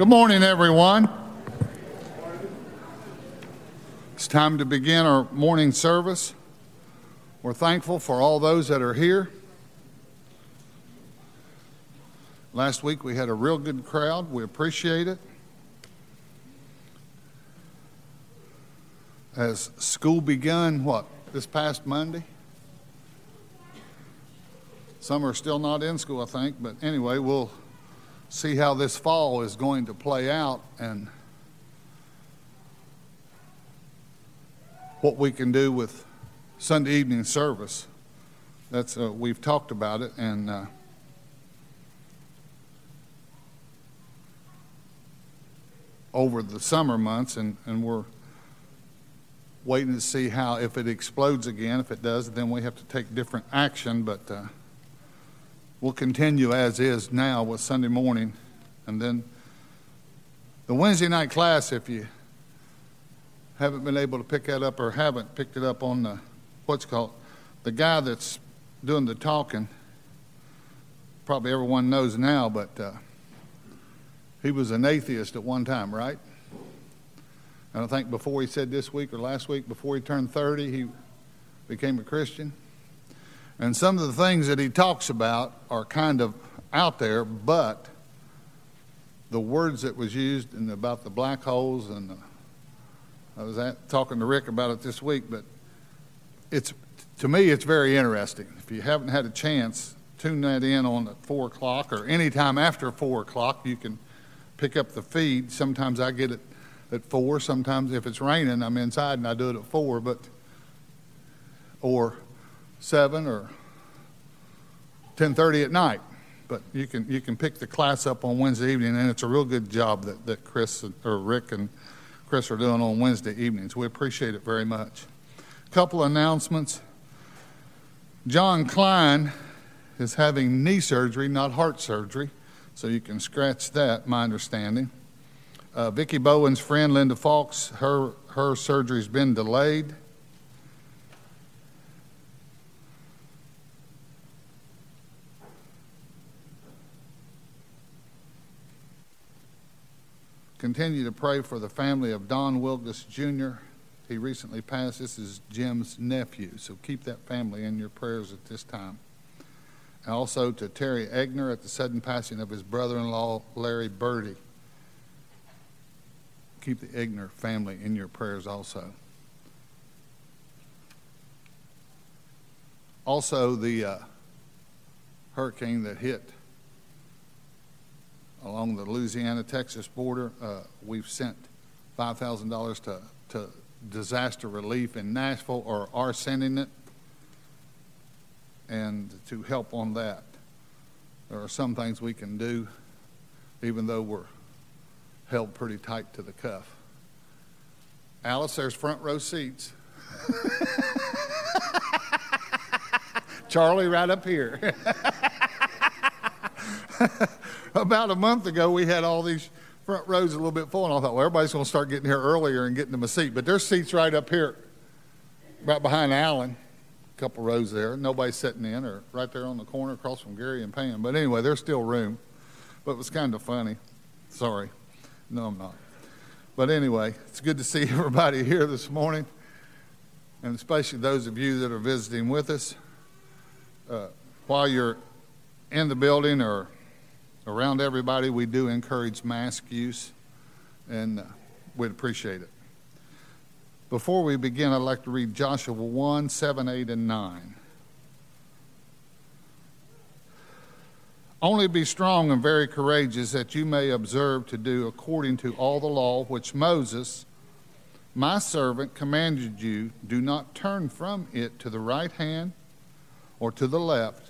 Good morning, everyone. It's time to begin our morning service. We're thankful for all those that are here. Last week we had a real good crowd. We appreciate it. As school begun, what, this past Monday? Some are still not in school, I think, but anyway, we'll see how this fall is going to play out and what we can do with Sunday evening service. That's uh, we've talked about it and. Uh, over the summer months, and, and we're waiting to see how, if it explodes again. If it does, then we have to take different action, but uh, we'll continue as is now with Sunday morning. And then the Wednesday night class, if you haven't been able to pick that up or haven't picked it up on the, what's called, the guy that's doing the talking, probably everyone knows now, but uh, he was an atheist at one time, right? And I think before he said this week or last week, before he turned 30, he became a Christian. And some of the things that he talks about are kind of out there, but the words that was used and about the black holes and the, I was at, talking to Rick about it this week, but it's to me it's very interesting. If you haven't had a chance, tune that in on at four o'clock or any time after four o'clock. You can pick up the feed. Sometimes I get it at four. Sometimes if it's raining, I'm inside and I do it at four. But or seven or 10:30 at night. But you can you can pick the class up on Wednesday evening, and it's a real good job that, that Chris or Rick and Chris are doing on Wednesday evenings. We appreciate it very much. A couple announcements. John Klein is having knee surgery, not heart surgery, so you can scratch that. My understanding. Uh, Vicki Bowen's friend Linda Fawkes, her her surgery's been delayed. Continue to pray for the family of Don Wilgus Jr. He recently passed. This is Jim's nephew, so keep that family in your prayers at this time. And also to Terry Egner at the sudden passing of his brother in law, Larry Birdie. Keep the Egner family in your prayers also. Also, the uh, hurricane that hit along the Louisiana Texas border. Uh, we've sent $5,000 to, to disaster relief in Nashville, or are sending it, and to help on that. There are some things we can do, even though we're held pretty tight to the cuff. Alice, there's front row seats. Charlie, right up here. about a month ago, we had all these front rows a little bit full, and I thought, well, everybody's going to start getting here earlier and getting them a seat. But there's seats right up here, right behind Alan, a couple rows there. Nobody's sitting in, or right there on the corner across from Gary and Pam. But anyway, there's still room. But it was kind of funny. Sorry. No, I'm not. But anyway, it's good to see everybody here this morning, and especially those of you that are visiting with us. Uh, while you're in the building or around everybody, we do encourage mask use, and uh, we'd appreciate it. Before we begin, I'd like to read Joshua 1 7, 8, and 9. Only be strong and very courageous, that you may observe to do according to all the law which Moses, my servant, commanded you. Do not turn from it to the right hand or to the left,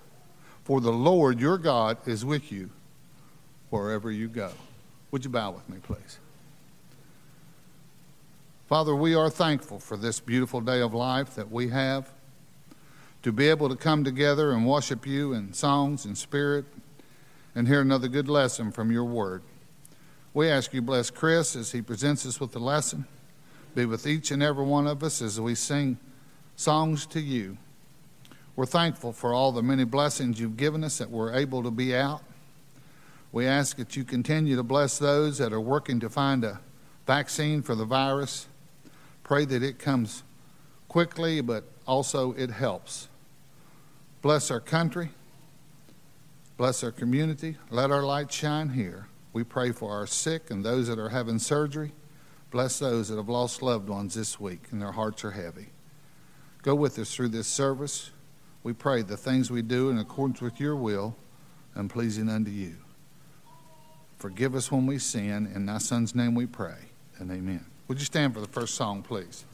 for the Lord your God is with you wherever you go. Would you bow with me, please? Father, we are thankful for this beautiful day of life that we have to be able to come together and worship you in songs and spirit and hear another good lesson from your word. We ask you bless Chris as he presents us with the lesson. Be with each and every one of us as we sing songs to you. We're thankful for all the many blessings you've given us that we're able to be out. We ask that you continue to bless those that are working to find a vaccine for the virus. Pray that it comes quickly, but also it helps. Bless our country. Bless our community. Let our light shine here. We pray for our sick and those that are having surgery. Bless those that have lost loved ones this week and their hearts are heavy. Go with us through this service. We pray the things we do in accordance with your will and pleasing unto you. Forgive us when we sin. In thy son's name we pray. And amen. Would you stand for the first song, please?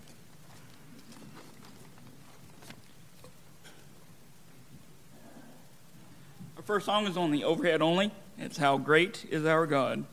Our first song is on the overhead only. It's How Great is Our God.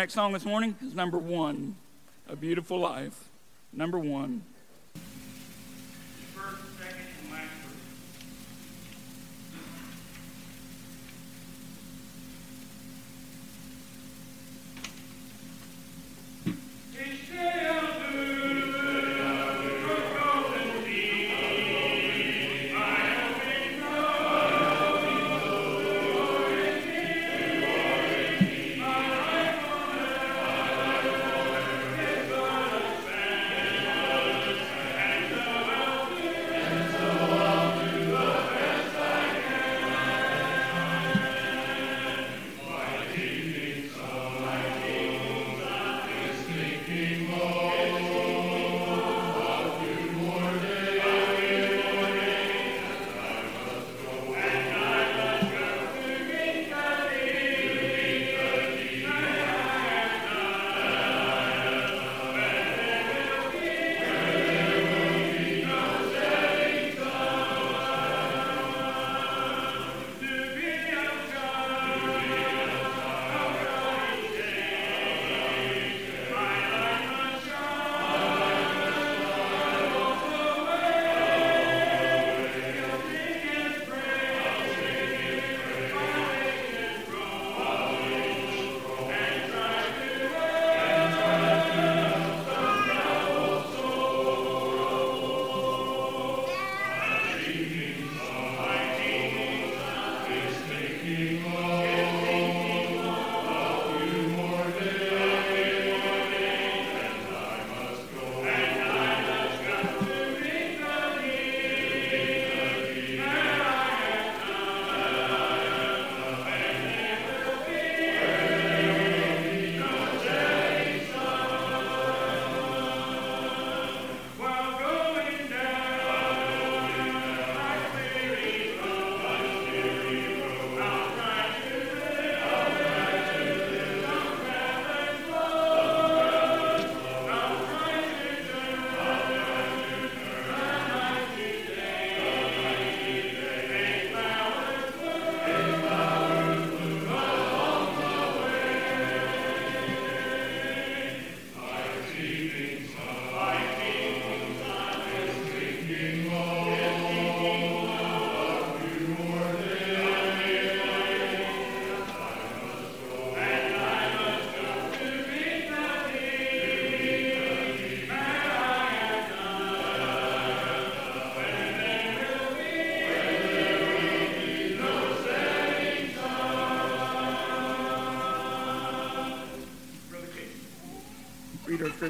Next song this morning is number one, A Beautiful Life. Number one.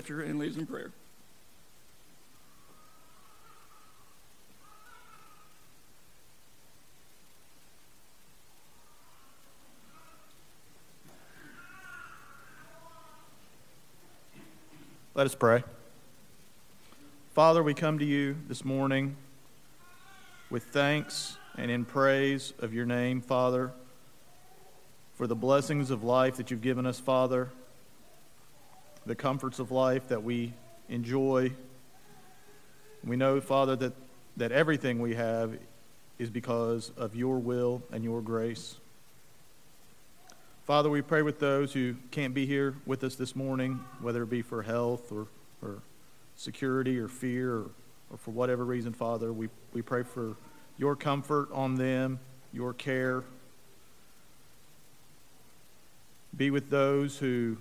Scripture and lead us in prayer. Let us pray. Father, we come to you this morning with thanks and in praise of your name, Father, for the blessings of life that you've given us, Father, the comforts of life that we enjoy. We know, Father, that, that everything we have is because of your will and your grace. Father, we pray with those who can't be here with us this morning, whether it be for health or, or security or fear or, or for whatever reason, Father. We, we pray for your comfort on them, your care. Be with those who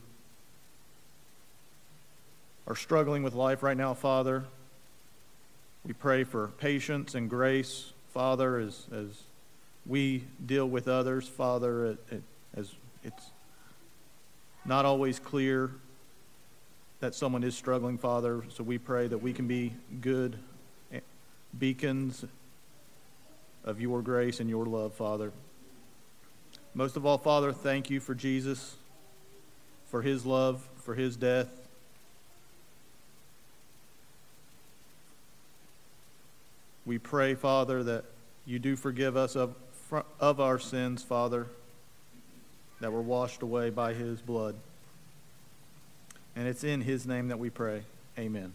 are struggling with life right now, Father. We pray for patience and grace, Father, as, as we deal with others, Father, as it's not always clear that someone is struggling, Father. So we pray that we can be good beacons of your grace and your love, Father. Most of all, Father, thank you for Jesus, for his love, for his death. We pray, Father, that you do forgive us of, of our sins, Father that were washed away by his blood. And it's in his name that we pray. Amen.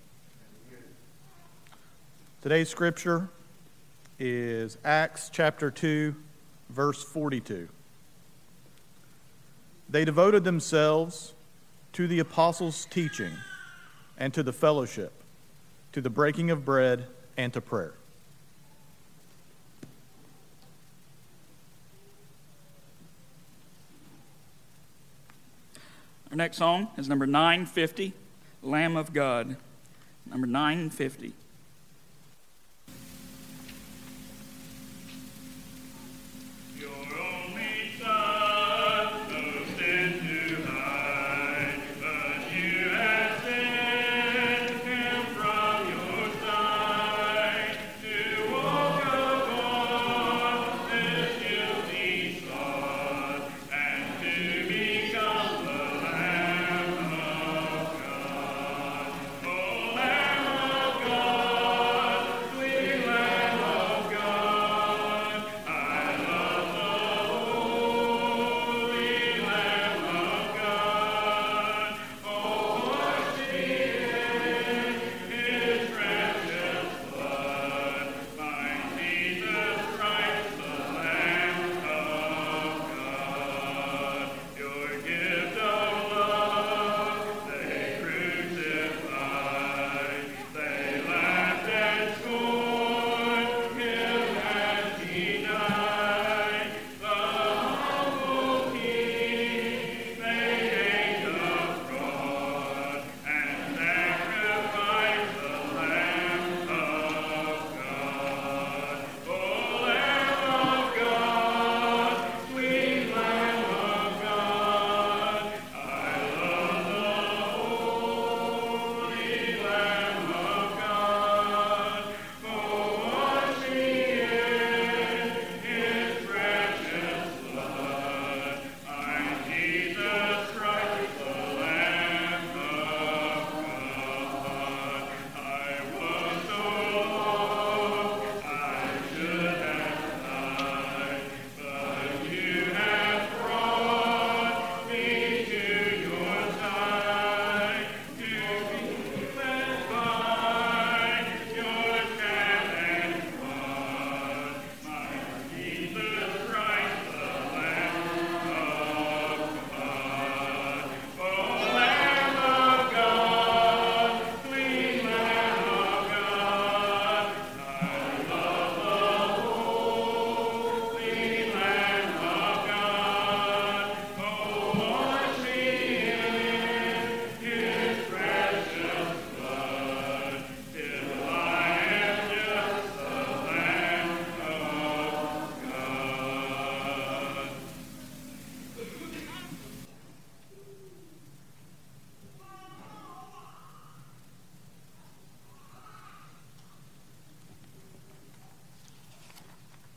Today's scripture is Acts chapter 2, verse 42. They devoted themselves to the apostles' teaching and to the fellowship, to the breaking of bread and to prayer. Our next song is number 950, Lamb of God. Number 950.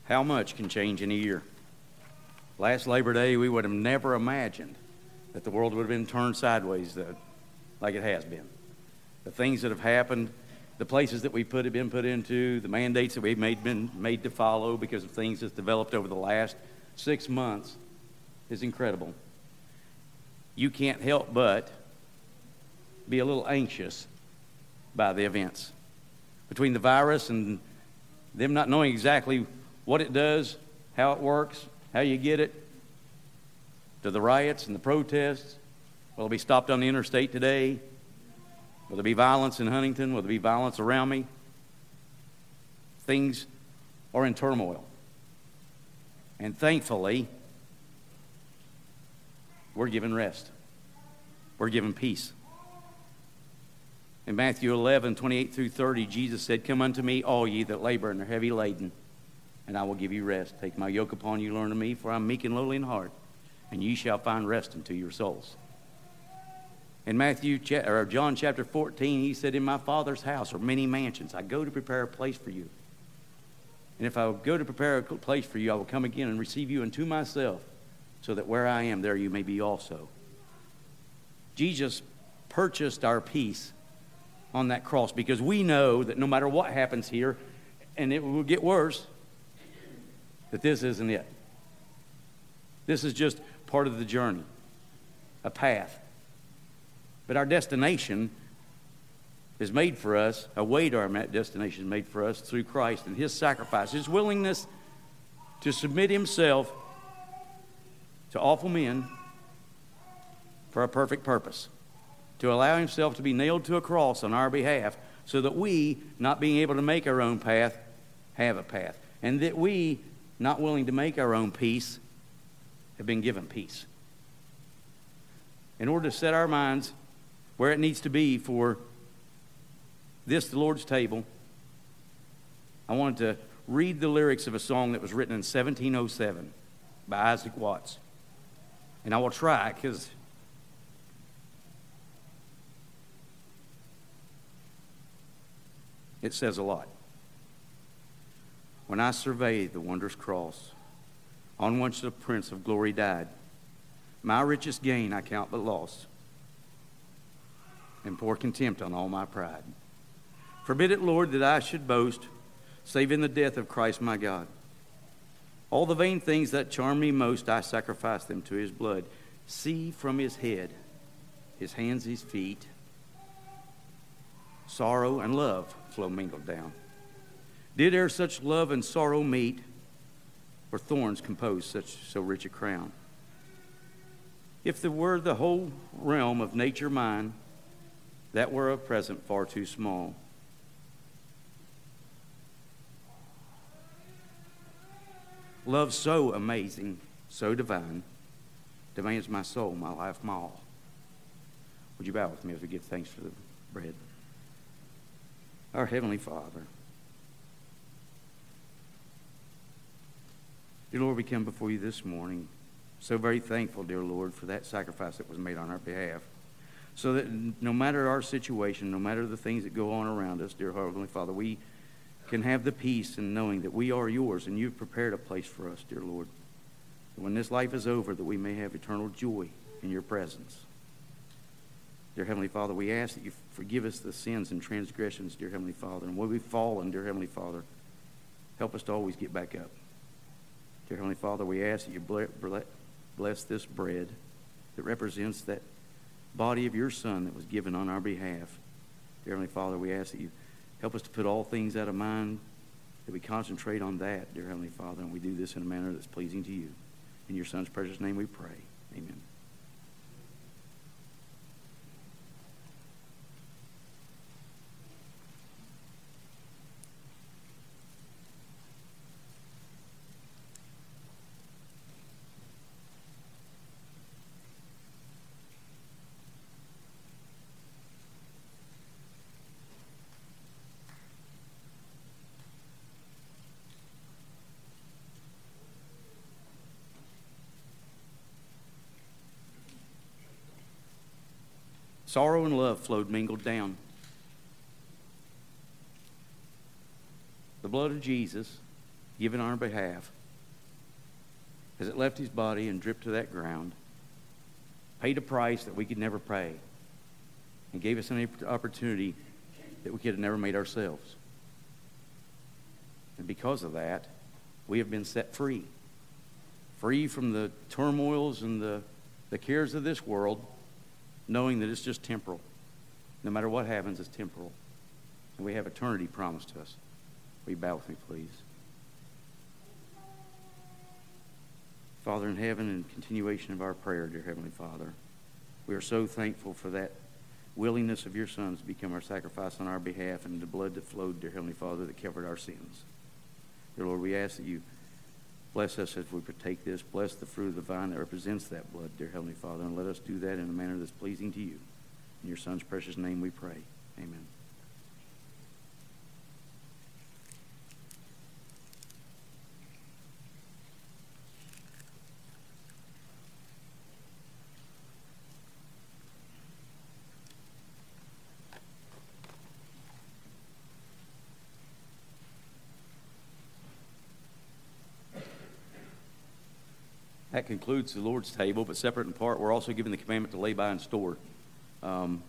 How much can change in a year? Last Labor Day, we would have never imagined that the world would have been turned sideways that, like it has been. The things that have happened, the places that we've put, have been put into, the mandates that we've made, been made to follow because of things that's developed over the last six months is incredible. You can't help but be a little anxious by the events. Between the virus and them not knowing exactly what it does, how it works, how you get it, to the riots and the protests. Will it be stopped on the interstate today? Will there be violence in Huntington? Will there be violence around me? Things are in turmoil. And thankfully, we're given rest. We're given peace. In Matthew 11, 28 through 30, Jesus said, Come unto me, all ye that labor and are heavy laden, and I will give you rest. Take my yoke upon you, learn of me, for I am meek and lowly in heart, and ye shall find rest unto your souls. In Matthew or John chapter 14, he said, In my Father's house are many mansions. I go to prepare a place for you. And if I go to prepare a place for you, I will come again and receive you unto myself, so that where I am, there you may be also. Jesus purchased our peace on that cross because we know that no matter what happens here, and it will get worse, that this isn't it. This is just part of the journey, a path. But our destination is made for us, a way to our destination is made for us through Christ and His sacrifice, His willingness to submit Himself to awful men for a perfect purpose, to allow Himself to be nailed to a cross on our behalf so that we, not being able to make our own path, have a path. And that we, not willing to make our own peace, have been given peace. In order to set our minds where it needs to be for this, the Lord's table, I wanted to read the lyrics of a song that was written in 1707 by Isaac Watts. And I will try because it says a lot. When I survey the wondrous cross on which the Prince of Glory died, my richest gain I count but loss and pour contempt on all my pride. Forbid it, Lord, that I should boast, save in the death of Christ my God. All the vain things that charm me most, I sacrifice them to his blood. See from his head, his hands, his feet, sorrow and love flow mingled down. Did e'er such love and sorrow meet, or thorns compose such so rich a crown? If there were the whole realm of nature mine, that were a present far too small. Love so amazing, so divine, demands my soul, my life, my all. Would you bow with me as we give thanks for the bread? Our Heavenly Father, dear Lord, we come before you this morning so very thankful, dear Lord, for that sacrifice that was made on our behalf. So that no matter our situation, no matter the things that go on around us, dear Heavenly Father, we can have the peace in knowing that we are yours and you've prepared a place for us, dear Lord. When this life is over, that we may have eternal joy in your presence. Dear Heavenly Father, we ask that you forgive us the sins and transgressions, dear Heavenly Father. And where we've fallen, dear Heavenly Father, help us to always get back up. Dear Heavenly Father, we ask that you bless this bread that represents that body of your Son that was given on our behalf. Dear Heavenly Father, we ask that you help us to put all things out of mind, that we concentrate on that, dear Heavenly Father, and we do this in a manner that's pleasing to you. In your Son's precious name we pray. Amen. Sorrow and love flowed mingled down. The blood of Jesus given on our behalf, as it left his body and dripped to that ground, paid a price that we could never pay, and gave us an opportunity that we could have never made ourselves. And because of that, we have been set free. Free from the turmoils and the, the cares of this world, knowing that it's just temporal. No matter what happens, it's temporal. And we have eternity promised to us. Will you bow with me, please? Father in heaven, in continuation of our prayer, dear Heavenly Father, we are so thankful for that willingness of your sons to become our sacrifice on our behalf and the blood that flowed, dear Heavenly Father, that covered our sins. Dear Lord, we ask that you bless us as we partake this. Bless the fruit of the vine that represents that blood, dear Heavenly Father, and let us do that in a manner that's pleasing to you. In your Son's precious name we pray. Amen. Concludes the Lord's table, but separate and part, we're also given the commandment to lay by and store. Um,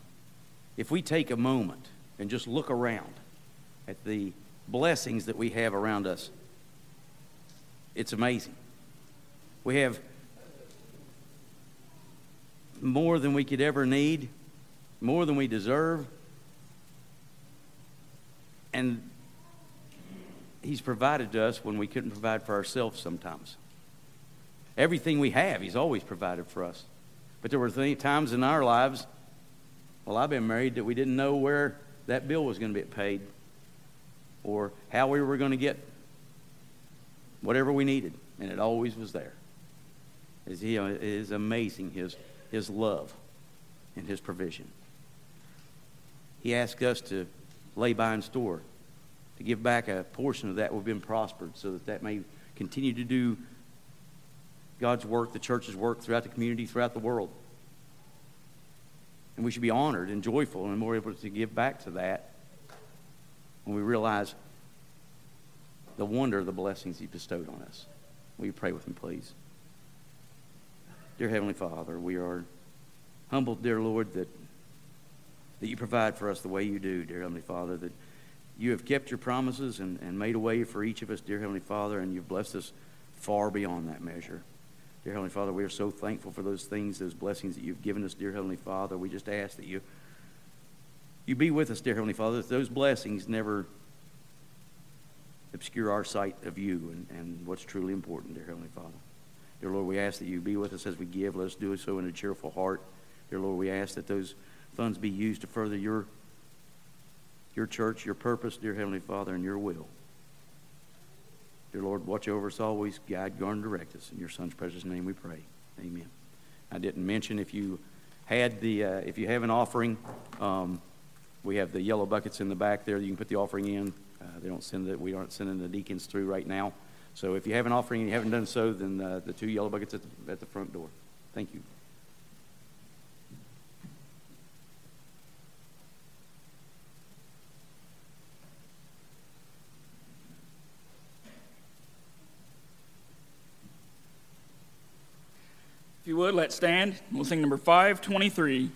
if we take a moment and just look around at the blessings that we have around us, it's amazing. We have more than we could ever need, more than we deserve. And He's provided to us when we couldn't provide for ourselves sometimes. Everything we have, He's always provided for us. But there were th- times in our lives, well, I've been married, that we didn't know where that bill was going to get paid or how we were going to get whatever we needed. And it always was there. It uh, is amazing his, his love and his provision. He asked us to lay by and store, to give back a portion of that we've been prospered so that that may continue to do God's work, the church's work throughout the community, throughout the world. And we should be honored and joyful and more able to give back to that when we realize the wonder of the blessings He bestowed on us. Will you pray with me, please? Dear Heavenly Father, we are humbled, dear Lord, that, that you provide for us the way you do, dear Heavenly Father, that you have kept your promises and, and made a way for each of us, dear Heavenly Father, and you've blessed us far beyond that measure. Dear Heavenly Father, we are so thankful for those things, those blessings that you've given us, dear Heavenly Father. We just ask that you, you be with us, dear Heavenly Father, that those blessings never obscure our sight of you and, and what's truly important, dear Heavenly Father. Dear Lord, we ask that you be with us as we give. Let us do so in a cheerful heart. Dear Lord, we ask that those funds be used to further your, your church, your purpose, dear Heavenly Father, and your will. Dear Lord, watch over us always, guide, guard, and direct us. In your Son's precious name we pray. Amen. I didn't mention if you had the, uh, if you have an offering, um, we have the yellow buckets in the back there. You can put the offering in. Uh, they don't send it. We aren't sending the deacons through right now. So if you have an offering and you haven't done so, then uh, the two yellow buckets at the, at the front door. Thank you. Let's stand. We'll sing number 523.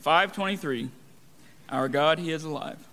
523. Our God, He is alive.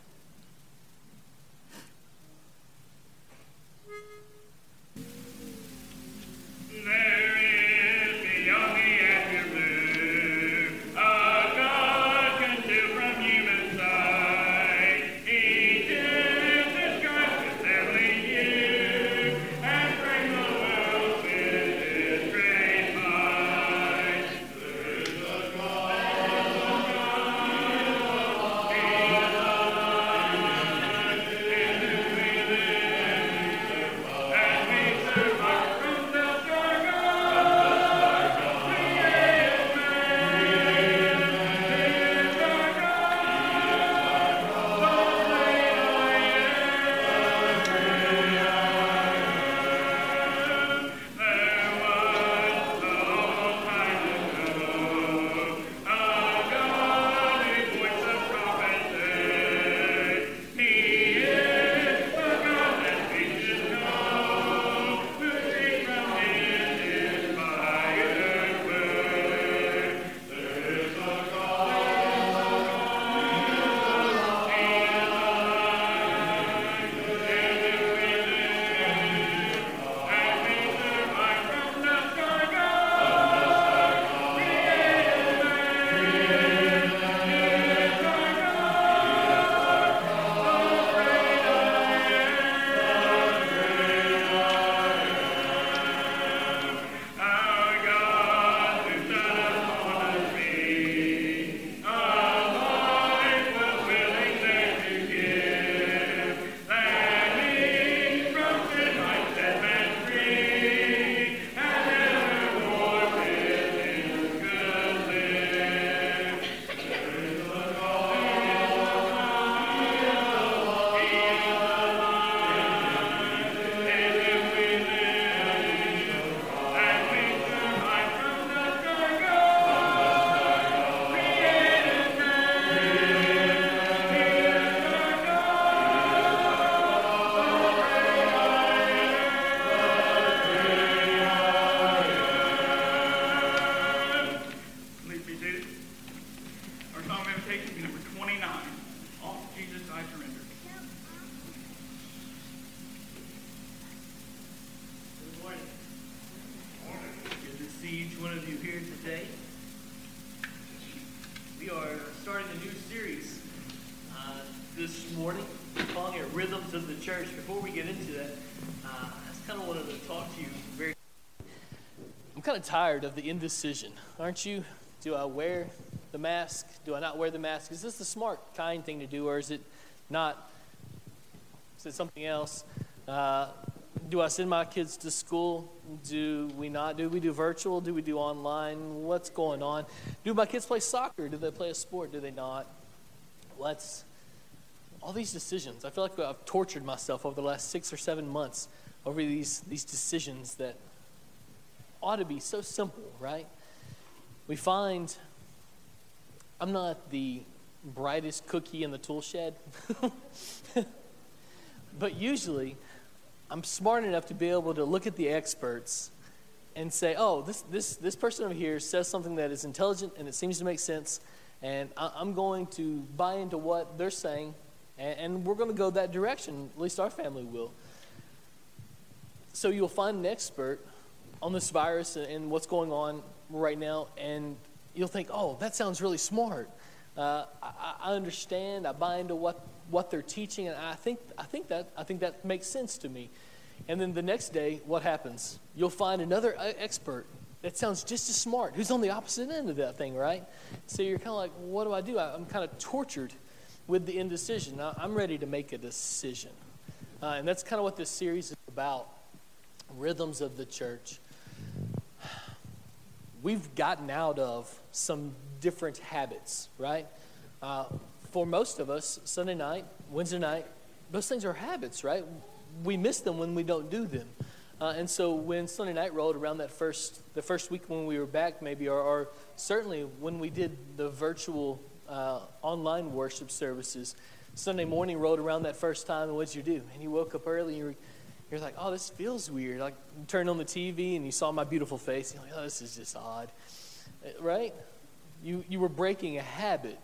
Tired of the indecision, aren't you? Do I wear the mask? Do I not wear the mask? Is this the smart, kind thing to do, or is it not? Is it something else? Uh, do I send my kids to school? Do we not? Do we do virtual? Do we do online? What's going on? Do my kids play soccer? Do they play a sport? Do they not? What's all these decisions? I feel like I've tortured myself over the last six or seven months over these, these decisions that ought to be so simple, right? We find I'm not the brightest cookie in the tool shed, but usually I'm smart enough to be able to look at the experts and say, oh, this, this, this person over here says something that is intelligent and it seems to make sense, and I, am going to buy into what they're saying, and, and we're going to go that direction. At least our family will. So you'll find an expert on this virus and, what's going on right now, and you'll think, oh, that sounds really smart. Uh, I, I understand. I buy into what what they're teaching, and I think, I think, that, I think that makes sense to me. And then the next day, what happens? You'll find another uh, expert that sounds just as smart, who's on the opposite end of that thing, right? So you're kind of like, what do I do? I'm kind of tortured with the indecision. I'm ready to make a decision. Uh, and that's kind of what this series is about rhythms of the church. We've gotten out of some different habits, right? Uh, for most of us, Sunday night, Wednesday night, those things are habits, right? We miss them when we don't do them. Uh, and so when Sunday night rolled around that first, the first week when we were back, maybe, or, or certainly when we did the virtual uh, online worship services, Sunday morning rolled around that first time, and what'd you do? And you woke up early, and you you're like, oh, this feels weird. Like, you turned on the TV, and you saw my beautiful face. You're like, oh, this is just odd, uh, right? You, you were breaking a habit.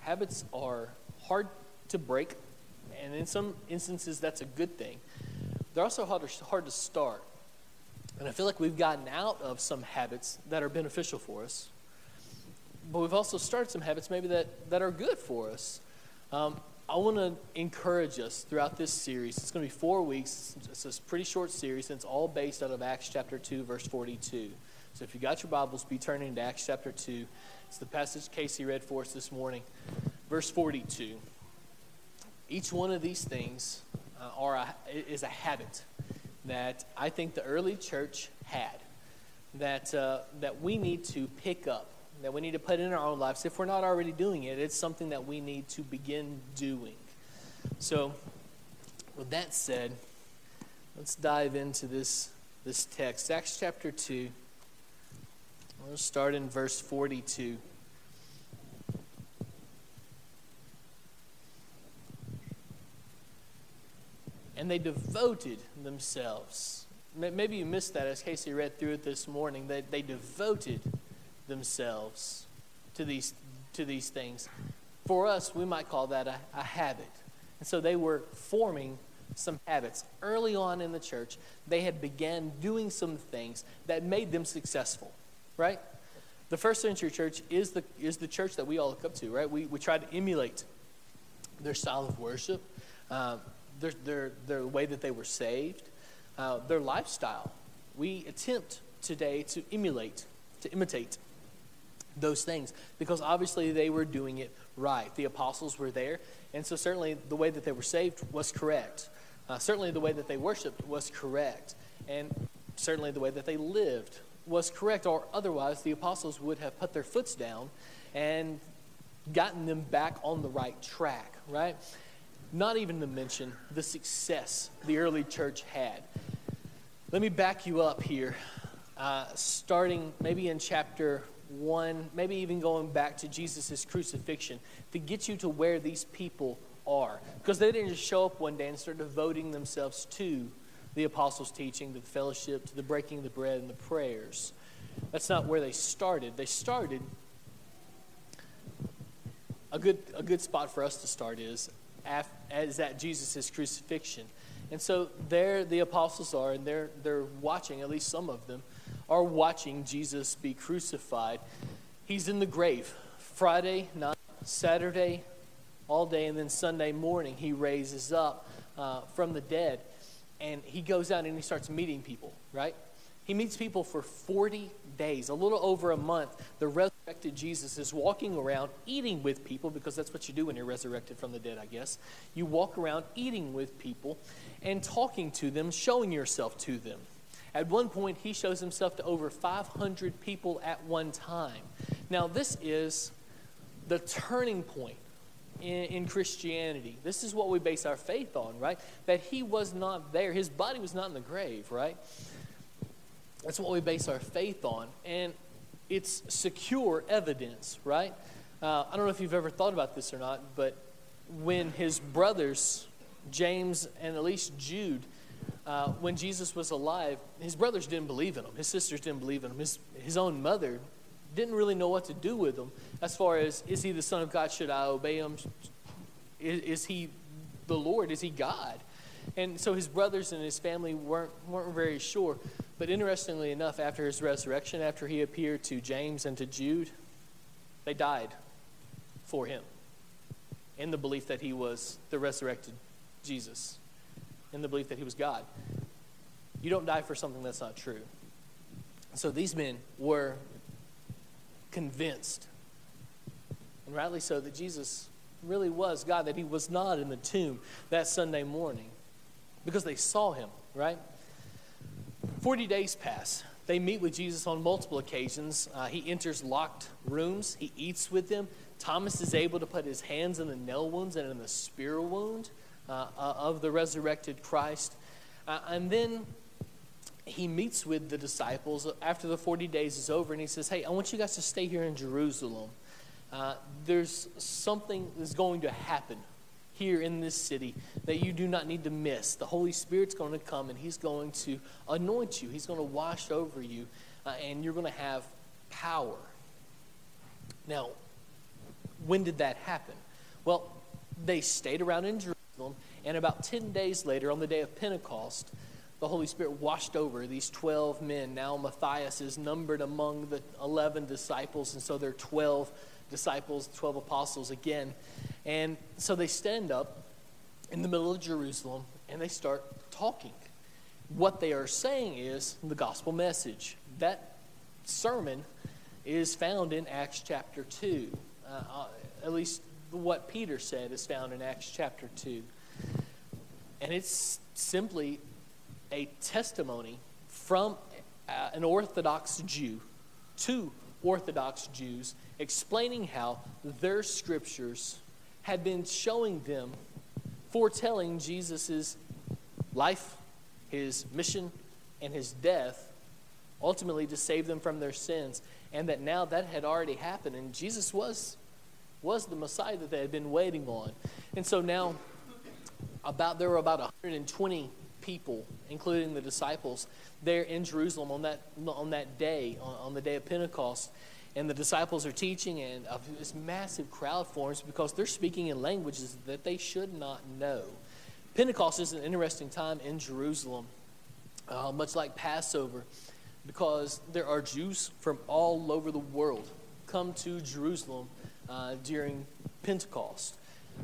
Habits are hard to break, and in some instances, that's a good thing. They're also hard to, hard to start. And I feel like we've gotten out of some habits that are beneficial for us, but we've also started some habits maybe that, that are good for us. Um, I want to encourage us throughout this series. It's going to be four weeks. It's a pretty short series, and it's all based out of Acts chapter 2, verse 42. So if you got your Bibles, be turning to Acts chapter 2. It's the passage Casey read for us this morning. Verse 42. Each one of these things uh, are a, is a habit that I think the early church had that, uh, that we need to pick up, that we need to put in our own lives. If we're not already doing it, it's something that we need to begin doing. So, with that said, let's dive into this, this text. Acts chapter 2. We'll start in verse 42. And they devoted themselves. Maybe you missed that as Casey read through it this morning. That they devoted themselves to these, to these things. For us, we might call that a, a habit. And so they were forming some habits. Early on in the church, they had began doing some things that made them successful right? The first century church is the, is the church that we all look up to, right? We, we try to emulate their style of worship, uh, their, their, their way that they were saved, uh, their lifestyle. We attempt today to emulate, to imitate those things because obviously they were doing it right. The apostles were there, and so certainly the way that they were saved was correct. Uh, certainly the way that they worshiped was correct, and certainly the way that they lived was correct, or otherwise the apostles would have put their foots down and gotten them back on the right track, right? Not even to mention the success the early church had. Let me back you up here, uh, starting maybe in chapter 1, maybe even going back to Jesus' crucifixion, to get you to where these people are. Because they didn't just show up one day and start devoting themselves to the apostles' teaching, to the fellowship, to the breaking of the bread, and the prayers. That's not where they started. They started. A good, a good spot for us to start is, af, is at Jesus' crucifixion. And so there the apostles are, and they're, they're watching, at least some of them, are watching Jesus be crucified. He's in the grave Friday night, Saturday, all day, and then Sunday morning he raises up uh, from the dead. And he goes out and he starts meeting people, right? He meets people for 40 days, a little over a month. The resurrected Jesus is walking around eating with people because that's what you do when you're resurrected from the dead, I guess. You walk around eating with people and talking to them, showing yourself to them. At one point, he shows himself to over 500 people at one time. Now, this is the turning point in, in, Christianity. This is what we base our faith on, right? That he was not there. His body was not in the grave, right? That's what we base our faith on. And it's secure evidence, right? Uh, I don't know if you've ever thought about this or not, but when his brothers, James and at least Jude, uh, when Jesus was alive, his brothers didn't believe in him. His sisters didn't believe in him. His, his own mother didn't really know what to do with him as far as is he the Son of God? Should I obey him? Is, is he the Lord? Is he God? And so his brothers and his family weren't, weren't very sure. But interestingly enough, after his resurrection, after he appeared to James and to Jude, they died for him in the belief that he was the resurrected Jesus, in the belief that he was God. You don't die for something that's not true. So these men were convinced, and rightly so, that Jesus really was God, that he was not in the tomb that Sunday morning because they saw him, right? 40 days pass. They meet with Jesus on multiple occasions. Uh, he enters locked rooms, he eats with them. Thomas is able to put his hands in the nail wounds and in the spear wound uh, uh, of the resurrected Christ. Uh, and then he meets with the disciples after the 40 days is over and he says, Hey, I want you guys to stay here in Jerusalem. Uh, there's something that's going to happen here in this city that you do not need to miss. The Holy Spirit's going to come and He's going to anoint you, He's going to wash over you, uh, and you're going to have power. Now, when did that happen? Well, they stayed around in Jerusalem, and about 10 days later, on the day of Pentecost, the Holy Spirit washed over these 12 men. Now Matthias is numbered among the 11 disciples, and so there are 12 disciples, 12 apostles again. And so they stand up in the middle of Jerusalem and they start talking. What they are saying is the gospel message. That sermon is found in Acts chapter 2. Uh, uh, at least what Peter said is found in Acts chapter 2. And it's simply a testimony from uh, an Orthodox Jew to Orthodox Jews explaining how their scriptures had been showing them, foretelling Jesus' life, his mission, and his death, ultimately to save them from their sins, and that now that had already happened, and Jesus was was the Messiah that they had been waiting on. And so now about there were about 120 people, including the disciples, there in Jerusalem on that on that day, on, on the day of Pentecost and the disciples are teaching, and this massive crowd forms because they're speaking in languages that they should not know. Pentecost is an interesting time in Jerusalem, uh, much like Passover, because there are Jews from all over the world come to Jerusalem uh, during Pentecost.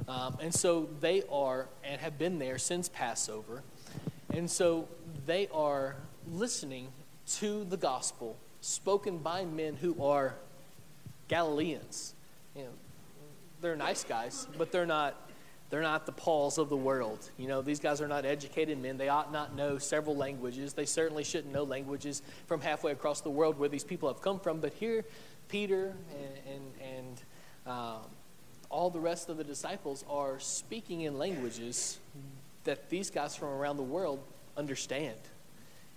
Um, and so they are and have been there since Passover. And so they are listening to the gospel spoken by men who are Galileans. You know, they're nice guys, but they're not they're not the Pauls of the world. You know, these guys are not educated men. They ought not know several languages. They certainly shouldn't know languages from halfway across the world where these people have come from. But here, Peter and, and, and um, all the rest of the disciples are speaking in languages that these guys from around the world understand.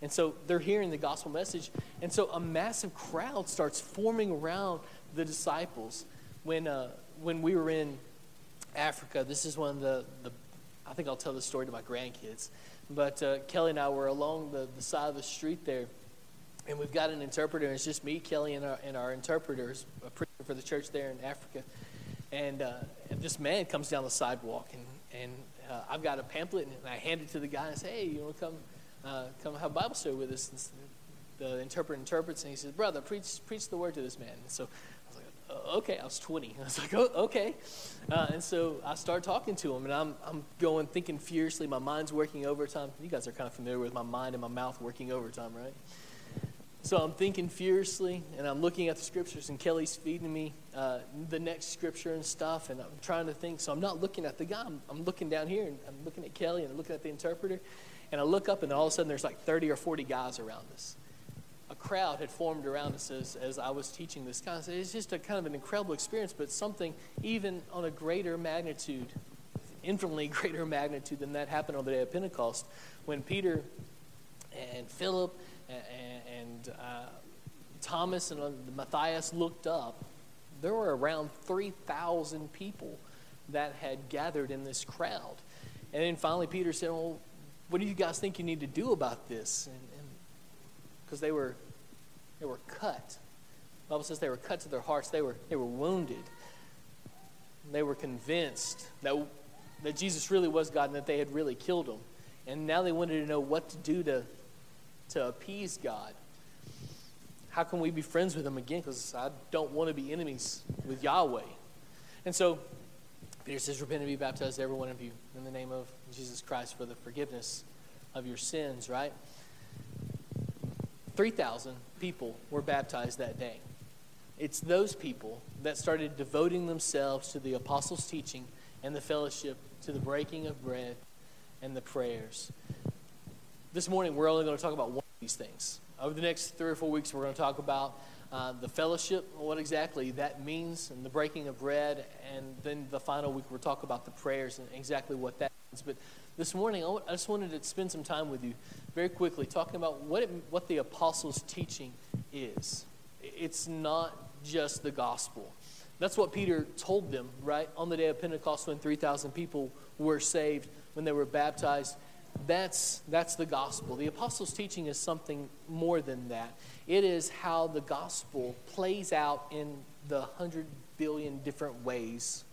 And so they're hearing the gospel message. And so a massive crowd starts forming around the disciples. When, uh, when we were in Africa, this is one of the, the I think I'll tell this story to my grandkids. But uh, Kelly and I were along the, the side of the street there. And we've got an interpreter, and it's just me, Kelly, and our, and our interpreters a preacher for the church there in Africa. And, uh, and this man comes down the sidewalk, and, and uh, I've got a pamphlet, and I hand it to the guy and say, hey, you want to come uh, come have Bible study with us. And the interpreter interprets, and he says, "Brother, preach preach the word to this man." And so I was like, "Uh, "Okay." I was 20. I was like, "Oh, okay." Uh, and so I start talking to him, and I'm I'm going thinking furiously. My mind's working overtime. You guys are kind of familiar with my mind and my mouth working overtime, right? So I'm thinking furiously, and I'm looking at the scriptures, and Kelly's feeding me uh, the next scripture and stuff, and I'm trying to think. So I'm not looking at the guy. I'm, I'm looking down here, and I'm looking at Kelly, and I'm looking at the interpreter, and I look up, and all of a sudden there's like 30 or 40 guys around us. A crowd had formed around us as, as I was teaching this class. It's just a kind of an incredible experience, but something even on a greater magnitude, infinitely greater magnitude than that happened on the day of Pentecost when Peter and Philip and, and uh, Thomas and uh, Matthias looked up, there were around 3,000 people that had gathered in this crowd. And then finally, Peter said, Well, what do you guys think you need to do about this? Because they were, they were cut. The Bible says they were cut to their hearts, they were, they were wounded. They were convinced that, that Jesus really was God and that they had really killed him. And now they wanted to know what to do to to appease God. How can we be friends with him again? Because I don't want to be enemies with Yahweh. And so Peter says, Repent and be baptized, every one of you, in the name of Jesus Christ for the forgiveness of your sins, right? 3,000 people were baptized that day. It's those people that started devoting themselves to the apostles' teaching and the fellowship, to the breaking of bread and the prayers. This morning, we're only going to talk about one of these things. Over the next three or four weeks, we're going to talk about uh, the fellowship, what exactly that means, and the breaking of bread. And then the final week, we'll talk about the prayers and exactly what that means. But this morning, I just wanted to spend some time with you very quickly talking about what, it, what the apostles' teaching is. It's not just the gospel. That's what Peter told them, right, on the day of Pentecost when 3,000 people were saved, when they were baptized. That's, that's the gospel. The apostles' teaching is something more than that. It is how the gospel plays out in the hundred billion different ways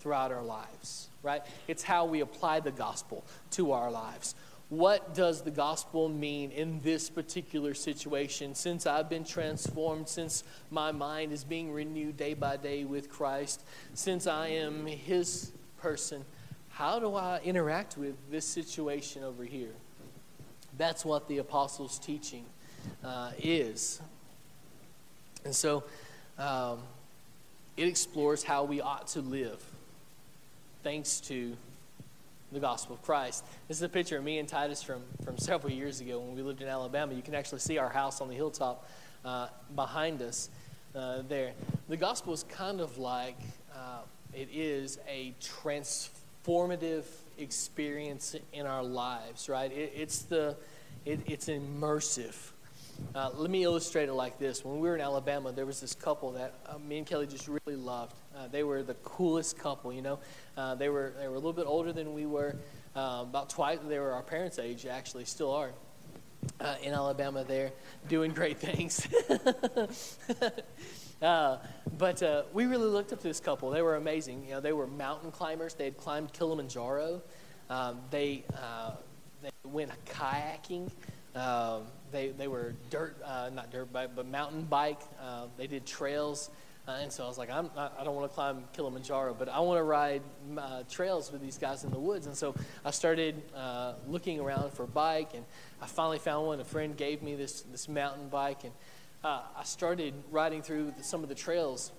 throughout our lives, right? It's how we apply the gospel to our lives. What does the gospel mean in this particular situation? Since I've been transformed, since my mind is being renewed day by day with Christ, since I am His person, how do I interact with this situation over here? That's what the apostles' teaching uh, is. And so um, it explores how we ought to live thanks to the gospel of Christ. This is a picture of me and Titus from, from several years ago when we lived in Alabama. You can actually see our house on the hilltop uh, behind us uh, there. The gospel is kind of like uh, it is a transformation formative experience in our lives, right? It, it's the it, it's immersive. Uh, let me illustrate it like this. When we were in Alabama, there was this couple that uh, me and Kelly just really loved. Uh, they were the coolest couple, you know. Uh, they were they were a little bit older than we were, uh, about twice. They were our parents' age, actually, still are. Uh, in Alabama, there doing great things. Uh, but uh, we really looked up to this couple. They were amazing. You know, they were mountain climbers. They had climbed Kilimanjaro. Um, they uh, they went kayaking. Um, they they were dirt, uh, not dirt bike, but mountain bike. Uh, they did trails. Uh, and so I was like, I'm, I don't want to climb Kilimanjaro, but I want to ride trails with these guys in the woods. And so I started looking around for a bike, and I finally found one. A friend gave me this this mountain bike, and uh, I started riding through some of the trails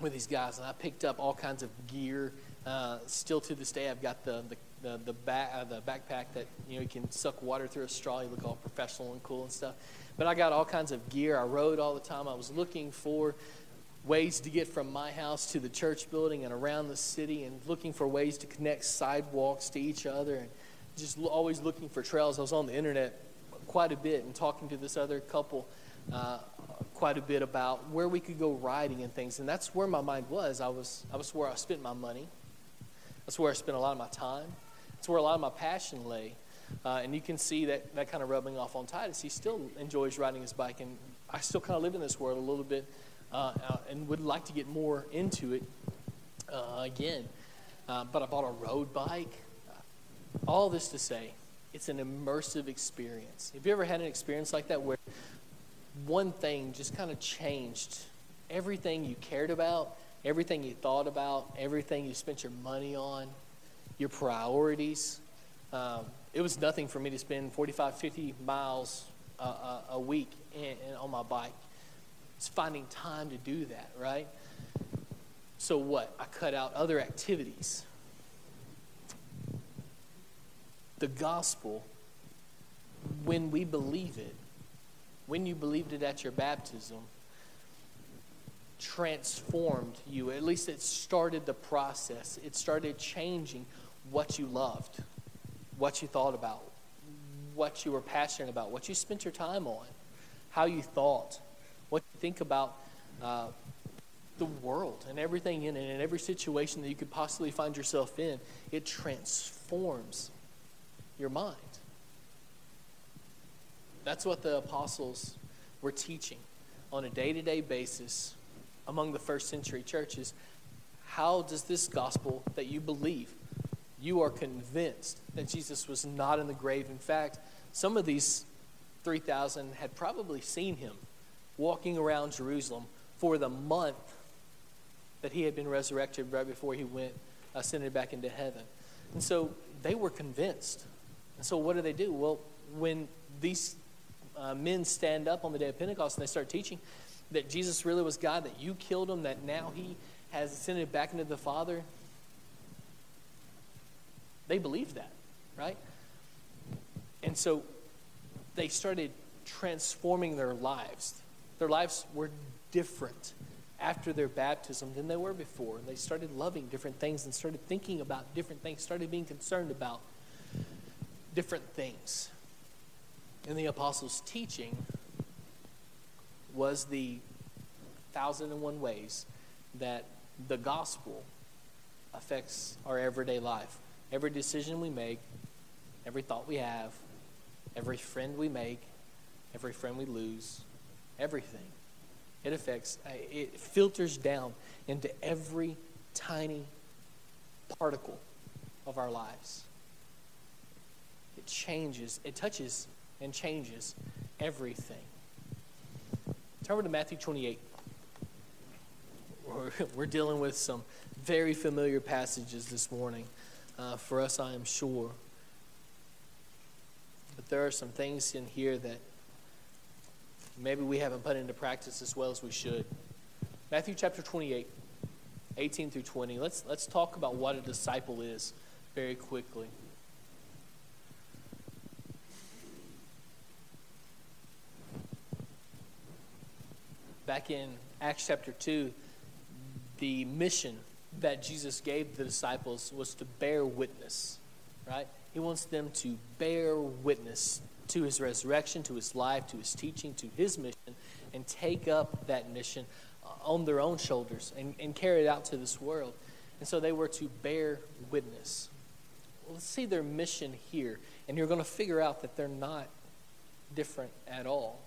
with these guys, and I picked up all kinds of gear. Uh, still to this day, I've got the the the, the, back, uh, the backpack that you know you can suck water through a straw. You look all professional and cool and stuff. But I got all kinds of gear. I rode all the time. I was looking for ways to get from my house to the church building and around the city, and looking for ways to connect sidewalks to each other, and just always looking for trails. I was on the internet quite a bit and talking to this other couple uh, quite a bit about where we could go riding and things. And that's where my mind was. I was, I was where I spent my money. That's where I spent a lot of my time. That's where a lot of my passion lay. Uh, and you can see that, that kind of rubbing off on Titus. He still enjoys riding his bike. And I still kind of live in this world a little bit uh, and would like to get more into it uh, again. Uh, but I bought a road bike. All this to say, it's an immersive experience. Have you ever had an experience like that where one thing just kind of changed everything you cared about, everything you thought about, everything you spent your money on, your priorities. Um, it was nothing for me to spend 45, 50 miles a, a, a week in, in, on my bike. It's finding time to do that, right? So what? I cut out other activities. The gospel, when we believe it, when you believed it at your baptism, transformed you. At least it started the process. It started changing what you loved, what you thought about, what you were passionate about, what you spent your time on, how you thought, what you think about uh, the world and everything in it, and every situation that you could possibly find yourself in. It transforms your mind. That's what the apostles were teaching on a day to day basis among the first century churches. How does this gospel that you believe, you are convinced that Jesus was not in the grave? In fact, some of these 3,000 had probably seen him walking around Jerusalem for the month that he had been resurrected right before he went ascended back into heaven. And so they were convinced. And so what do they do? Well, when these uh, men stand up on the day of Pentecost and they start teaching that Jesus really was God, that you killed him, that now he has ascended back into the Father, they believed that, right? And so they started transforming their lives. Their lives were different after their baptism than they were before. And they started loving different things and started thinking about different things, started being concerned about different things in the apostles' teaching was the thousand and one ways that the gospel affects our everyday life. Every decision we make, every thought we have, every friend we make, every friend we lose, everything. It affects, uh, it filters down into every tiny particle of our lives. It changes, it touches and changes everything. Turn over to Matthew 28. We're, dealing with some very familiar passages this morning uh, for us, I am sure. But there are some things in here that maybe we haven't put into practice as well as we should. Matthew chapter 28, 18 through 20. Let's, let's talk about what a disciple is very quickly. Back in Acts chapter 2, the mission that Jesus gave the disciples was to bear witness, right? He wants them to bear witness to his resurrection, to his life, to his teaching, to his mission, and take up that mission uh, on their own shoulders and, and carry it out to this world. And so they were to bear witness. Well, let's see their mission here, and you're going to figure out that they're not different at all.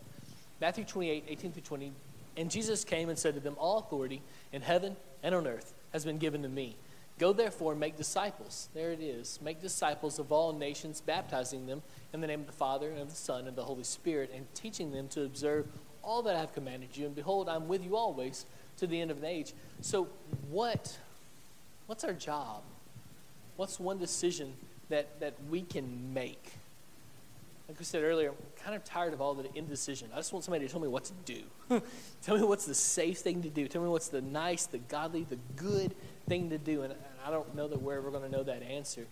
Matthew 28, 18 through 20 and Jesus came and said to them, All authority in heaven and on earth has been given to me. Go therefore and make disciples. There it is. Make disciples of all nations, baptizing them in the name of the Father and of the Son and of the Holy Spirit, and teaching them to observe all that I have commanded you. And behold, I'm with you always to the end of the age. So, what, what's our job? What's one decision that, that we can make? Like we said earlier, I'm kind of tired of all the indecision. I just want somebody to tell me what to do. tell me what's the safe thing to do. Tell me what's the nice, the godly, the good thing to do. And, and I don't know that we're ever going to know that answer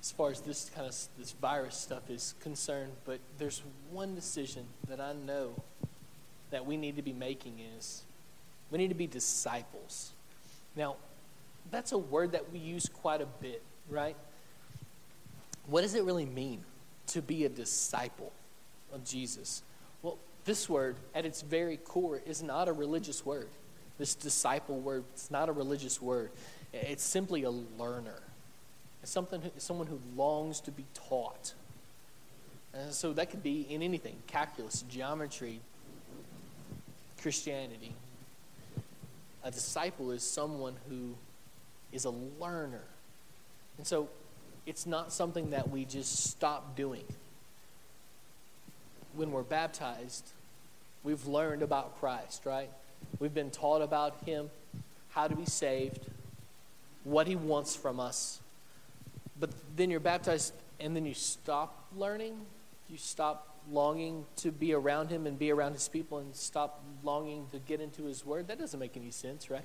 as far as this kind of this virus stuff is concerned. But there's one decision that I know that we need to be making is we need to be disciples. Now, that's a word that we use quite a bit, right? What does it really mean? To be a disciple of Jesus? Well, this word, at its very core, is not a religious word. This disciple word, it's not a religious word. It's simply a learner. It's something, someone who longs to be taught. And so that could be in anything calculus, geometry, Christianity. A disciple is someone who is a learner. And so it's not something that we just stop doing. When we're baptized, We've learned about Christ, right? We've been taught about Him, how to be saved, what He wants from us. But then you're baptized and then you stop learning. You stop longing to be around Him and be around His people and stop longing to get into His Word. That doesn't make any sense, right?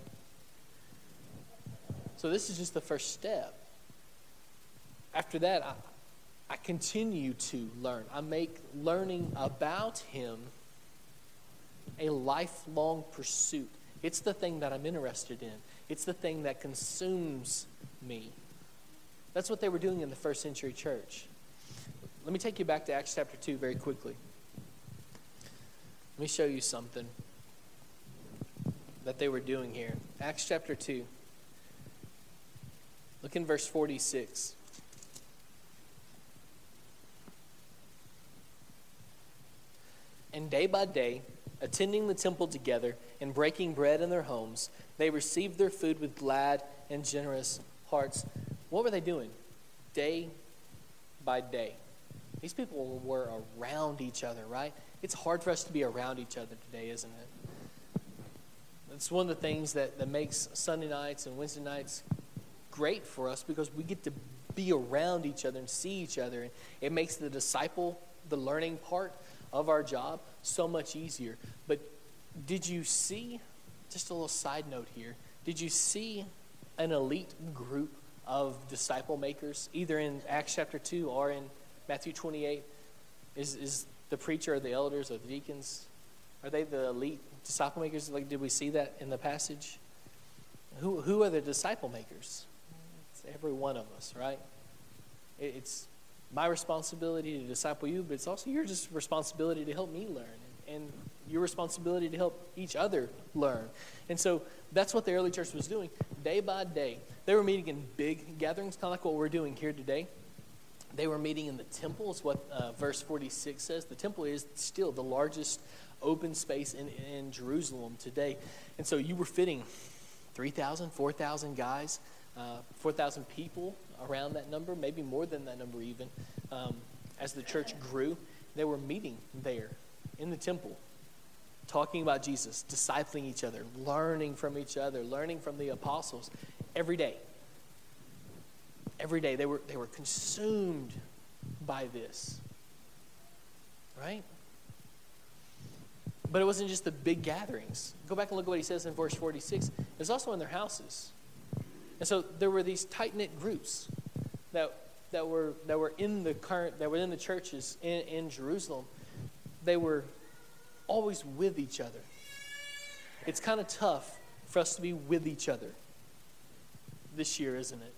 So this is just the first step. After that, I, I continue to learn. I make learning about Him a lifelong pursuit. It's the thing that I'm interested in, it's the thing that consumes me. That's what they were doing in the first century church. Let me take you back to Acts chapter 2 very quickly. Let me show you something that they were doing here. Acts chapter 2. Look in verse 46. And day by day, attending the temple together and breaking bread in their homes, they received their food with glad and generous hearts. What were they doing? Day by day. These people were around each other, right? It's hard for us to be around each other today, isn't it? It's one of the things that, that makes Sunday nights and Wednesday nights great for us because we get to be around each other and see each other. And it makes the disciple, the learning part of our job, so much easier. But did you see, just a little side note here, did you see an elite group of disciple makers, either in Acts chapter 2 or in Matthew 28? Is, is the preacher or the elders or the deacons, are they the elite disciple makers? Like, did we see that in the passage? Who, who are the disciple makers? It's every one of us, right? It's my responsibility to disciple you, but it's also your just responsibility to help me learn and, and your responsibility to help each other learn. And so that's what the early church was doing day by day. They were meeting in big gatherings, kind of like what we're doing here today. They were meeting in the temple, is what uh, verse 46 says. The temple is still the largest open space in, in Jerusalem today. And so you were fitting 3,000, 4,000 guys, uh, 4,000 people around that number, maybe more than that number even. Um, as the church grew, they were meeting there in the temple, talking about Jesus, discipling each other, learning from each other, learning from the apostles every day every day. They were, they were consumed by this. Right? But it wasn't just the big gatherings. Go back and look at what he says in verse 46. It was also in their houses. And so there were these tight knit groups that, that, were, that were in the current, that were in the churches in, in Jerusalem. They were always with each other. It's kind of tough for us to be with each other this year, isn't it?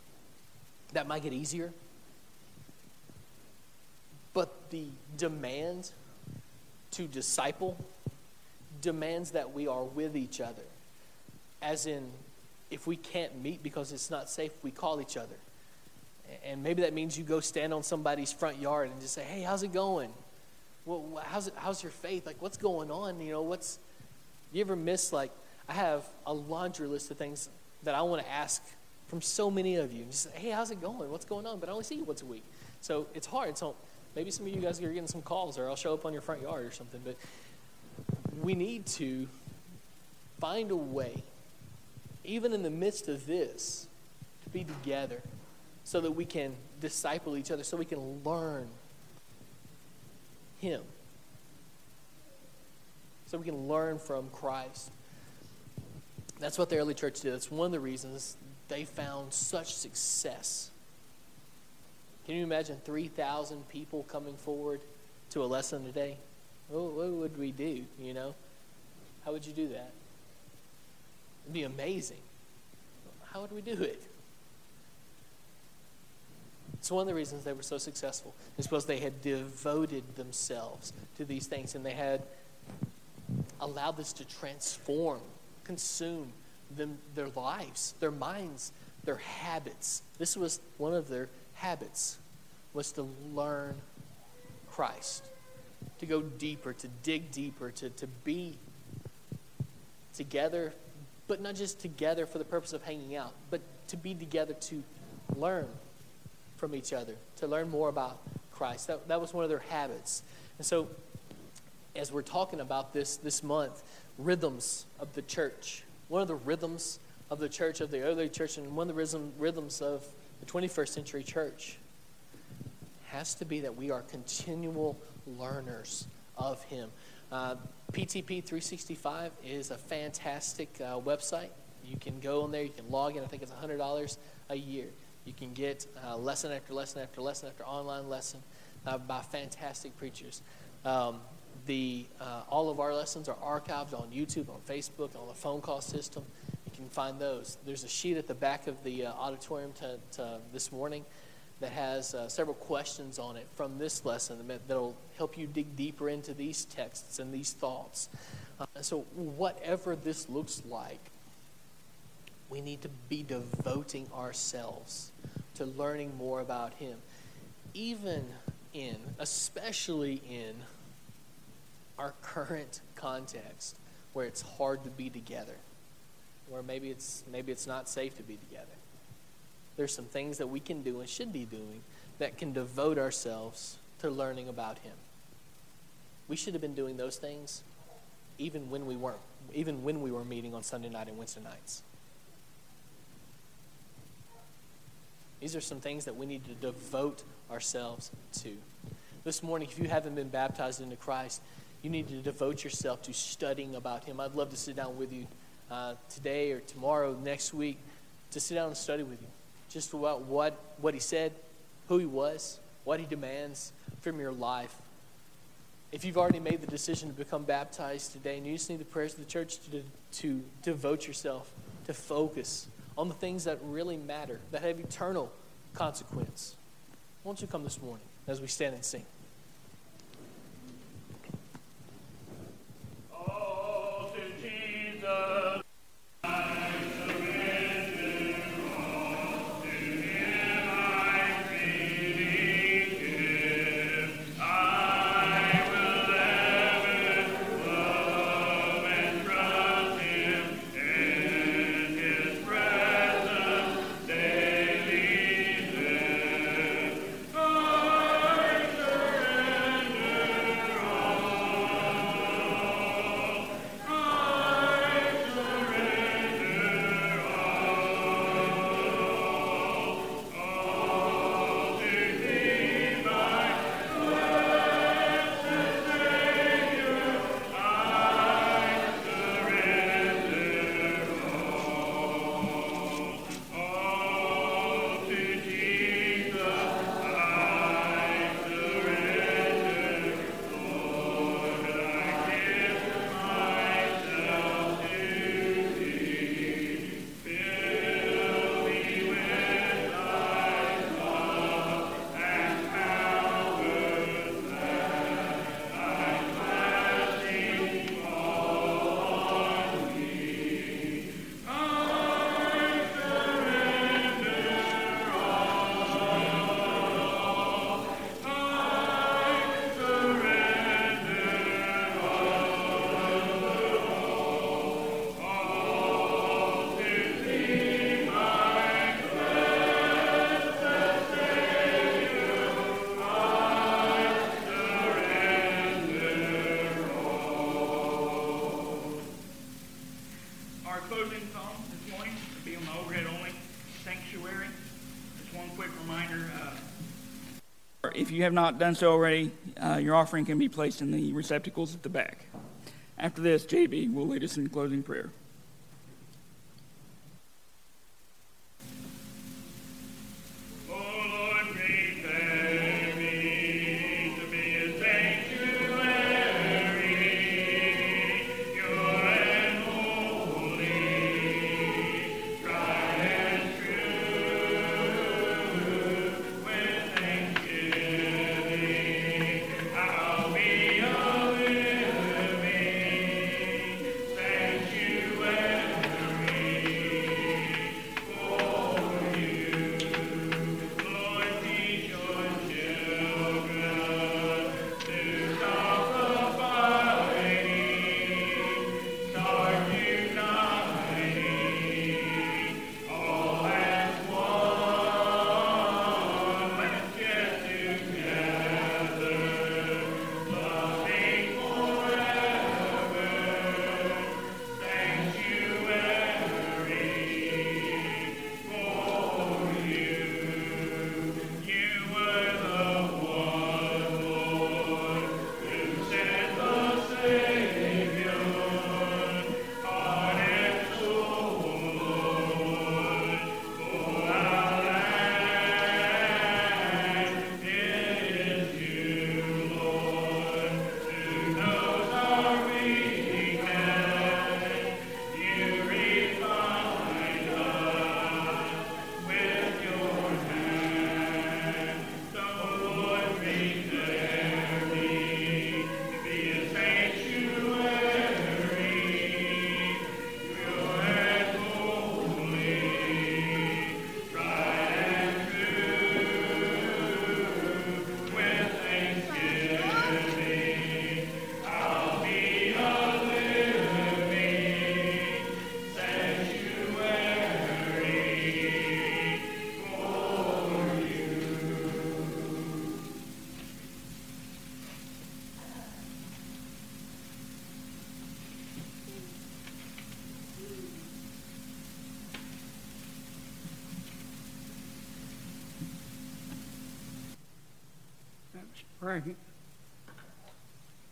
That might get easier. But the demand to disciple demands that we are with each other. As in, if we can't meet because it's not safe, we call each other. And maybe that means you go stand on somebody's front yard and just say, hey, how's it going? Well, how's, it, how's your faith? Like, what's going on? You know, what's, you ever miss, like, I have a laundry list of things that I want to ask from so many of you. And just say, hey, how's it going? What's going on? But I only see you once a week. So it's hard. So maybe some of you guys are getting some calls or I'll show up on your front yard or something. But we need to find a way, even in the midst of this, to be together so that we can disciple each other, so we can learn Him, so we can learn from Christ. That's what the early church did. That's one of the reasons they found such success. Can you imagine 3,000 people coming forward to a lesson today? What, what would we do, you know? How would you do that? It'd be amazing. How would we do it? It's one of the reasons they were so successful is because they had devoted themselves to these things and they had allowed this to transform, consume them, their lives, their minds, their habits. This was one of their habits was to learn Christ, to go deeper, to dig deeper, to, to be together, but not just together for the purpose of hanging out, but to be together to learn from each other, to learn more about Christ. That, that was one of their habits. And so as we're talking about this this month, rhythms of the church. One of the rhythms of the church, of the early church, and one of the rhythm, rhythms of the 21st century church has to be that we are continual learners of Him. Uh, PTP 365 is a fantastic uh, website. You can go on there, you can log in. I think it's $100 a year. You can get uh, lesson after lesson after lesson after online lesson uh, by fantastic preachers. Um, the, uh, all of our lessons are archived on YouTube, on Facebook, on the phone call system. You can find those. There's a sheet at the back of the auditorium to, to this morning that has uh, several questions on it from this lesson that'll help you dig deeper into these texts and these thoughts. Uh, so, whatever this looks like, we need to be devoting ourselves to learning more about Him, even in, especially in our current context where it's hard to be together, where maybe it's, maybe it's not safe to be together. There's some things that we can do and should be doing that can devote ourselves to learning about Him. We should have been doing those things even when we weren't, even when we were meeting on Sunday night and Wednesday nights. These are some things that we need to devote ourselves to. This morning, if you haven't been baptized into Christ, you need to devote yourself to studying about Him. I'd love to sit down with you uh, today or tomorrow, next week, to sit down and study with you. Just about what, what He said, who He was, what He demands from your life. If you've already made the decision to become baptized today and you just need the prayers of the church to, to devote yourself, to focus on the things that really matter, that have eternal consequence, won't you come this morning as we stand and sing? You have not done so already, uh, your offering can be placed in the receptacles at the back. After this, JB will lead us in closing prayer. Pray.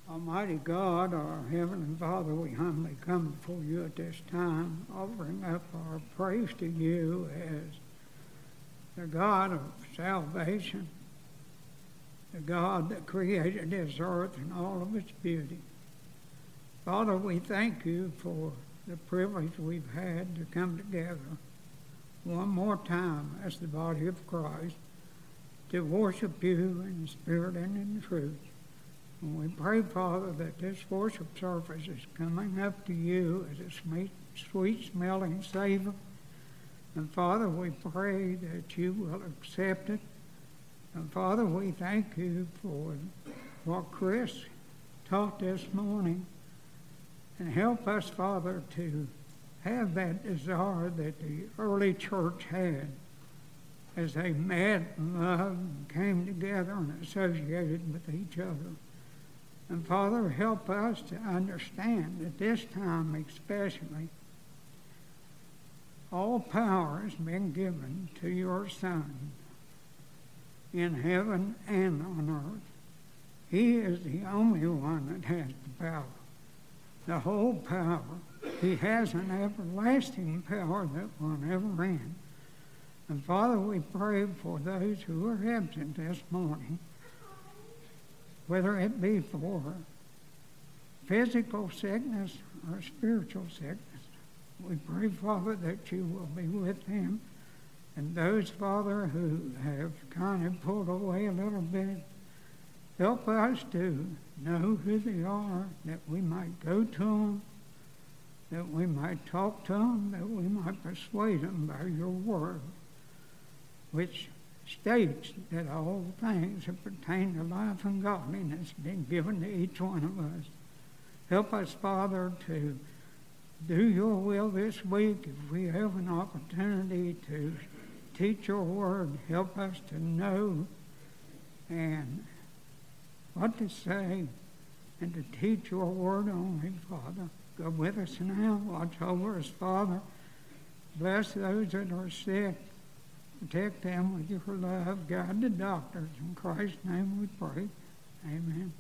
Almighty God, our Heavenly Father, we humbly come before you at this time, offering up our praise to you as the God of salvation, the God that created this earth and all of its beauty. Father, we thank you for the privilege we've had to come together one more time as the body of Christ to worship you in spirit and in truth. And we pray, Father, that this worship service is coming up to you as a sweet, sweet smelling savor. And Father, we pray that you will accept it. And Father, we thank you for what Chris taught this morning. And help us, Father, to have that desire that the early church had as they met and loved and came together and associated with each other. And Father, help us to understand at this time especially, all power has been given to your Son in heaven and on earth. He is the only one that has the power, the whole power. He has an everlasting power that will never end. And Father, we pray for those who are absent this morning whether it be for physical sickness or spiritual sickness. We pray, Father, that you will be with them. And those, Father, who have kind of pulled away a little bit, help us to know who they are, that we might go to them, that we might talk to them, that we might persuade them by your word, which states that all things that pertain to life and godliness have been given to each one of us. Help us, Father, to do your will this week. If we have an opportunity to teach your word, help us to know and what to say and to teach your word only, Father. Go with us now. Watch over us, Father. Bless those that are sick. Protect them with your love. Guide the doctors. In Christ's name we pray. Amen.